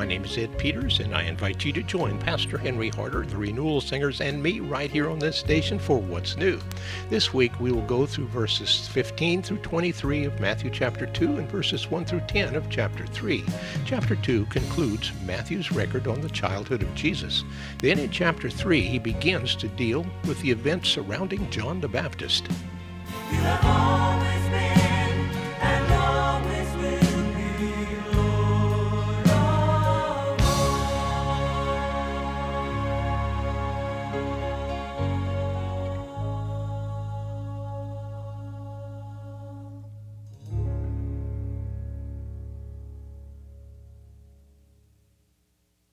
My name is Ed Peters, and I invite you to join Pastor Henry Harder, the Renewal Singers, and me right here on this station for What's New. This week we will go through verses 15 through 23 of Matthew chapter 2 and verses 1 through 10 of chapter 3. Chapter 2 concludes Matthew's record on the childhood of Jesus. Then in chapter 3 he begins to deal with the events surrounding John the Baptist.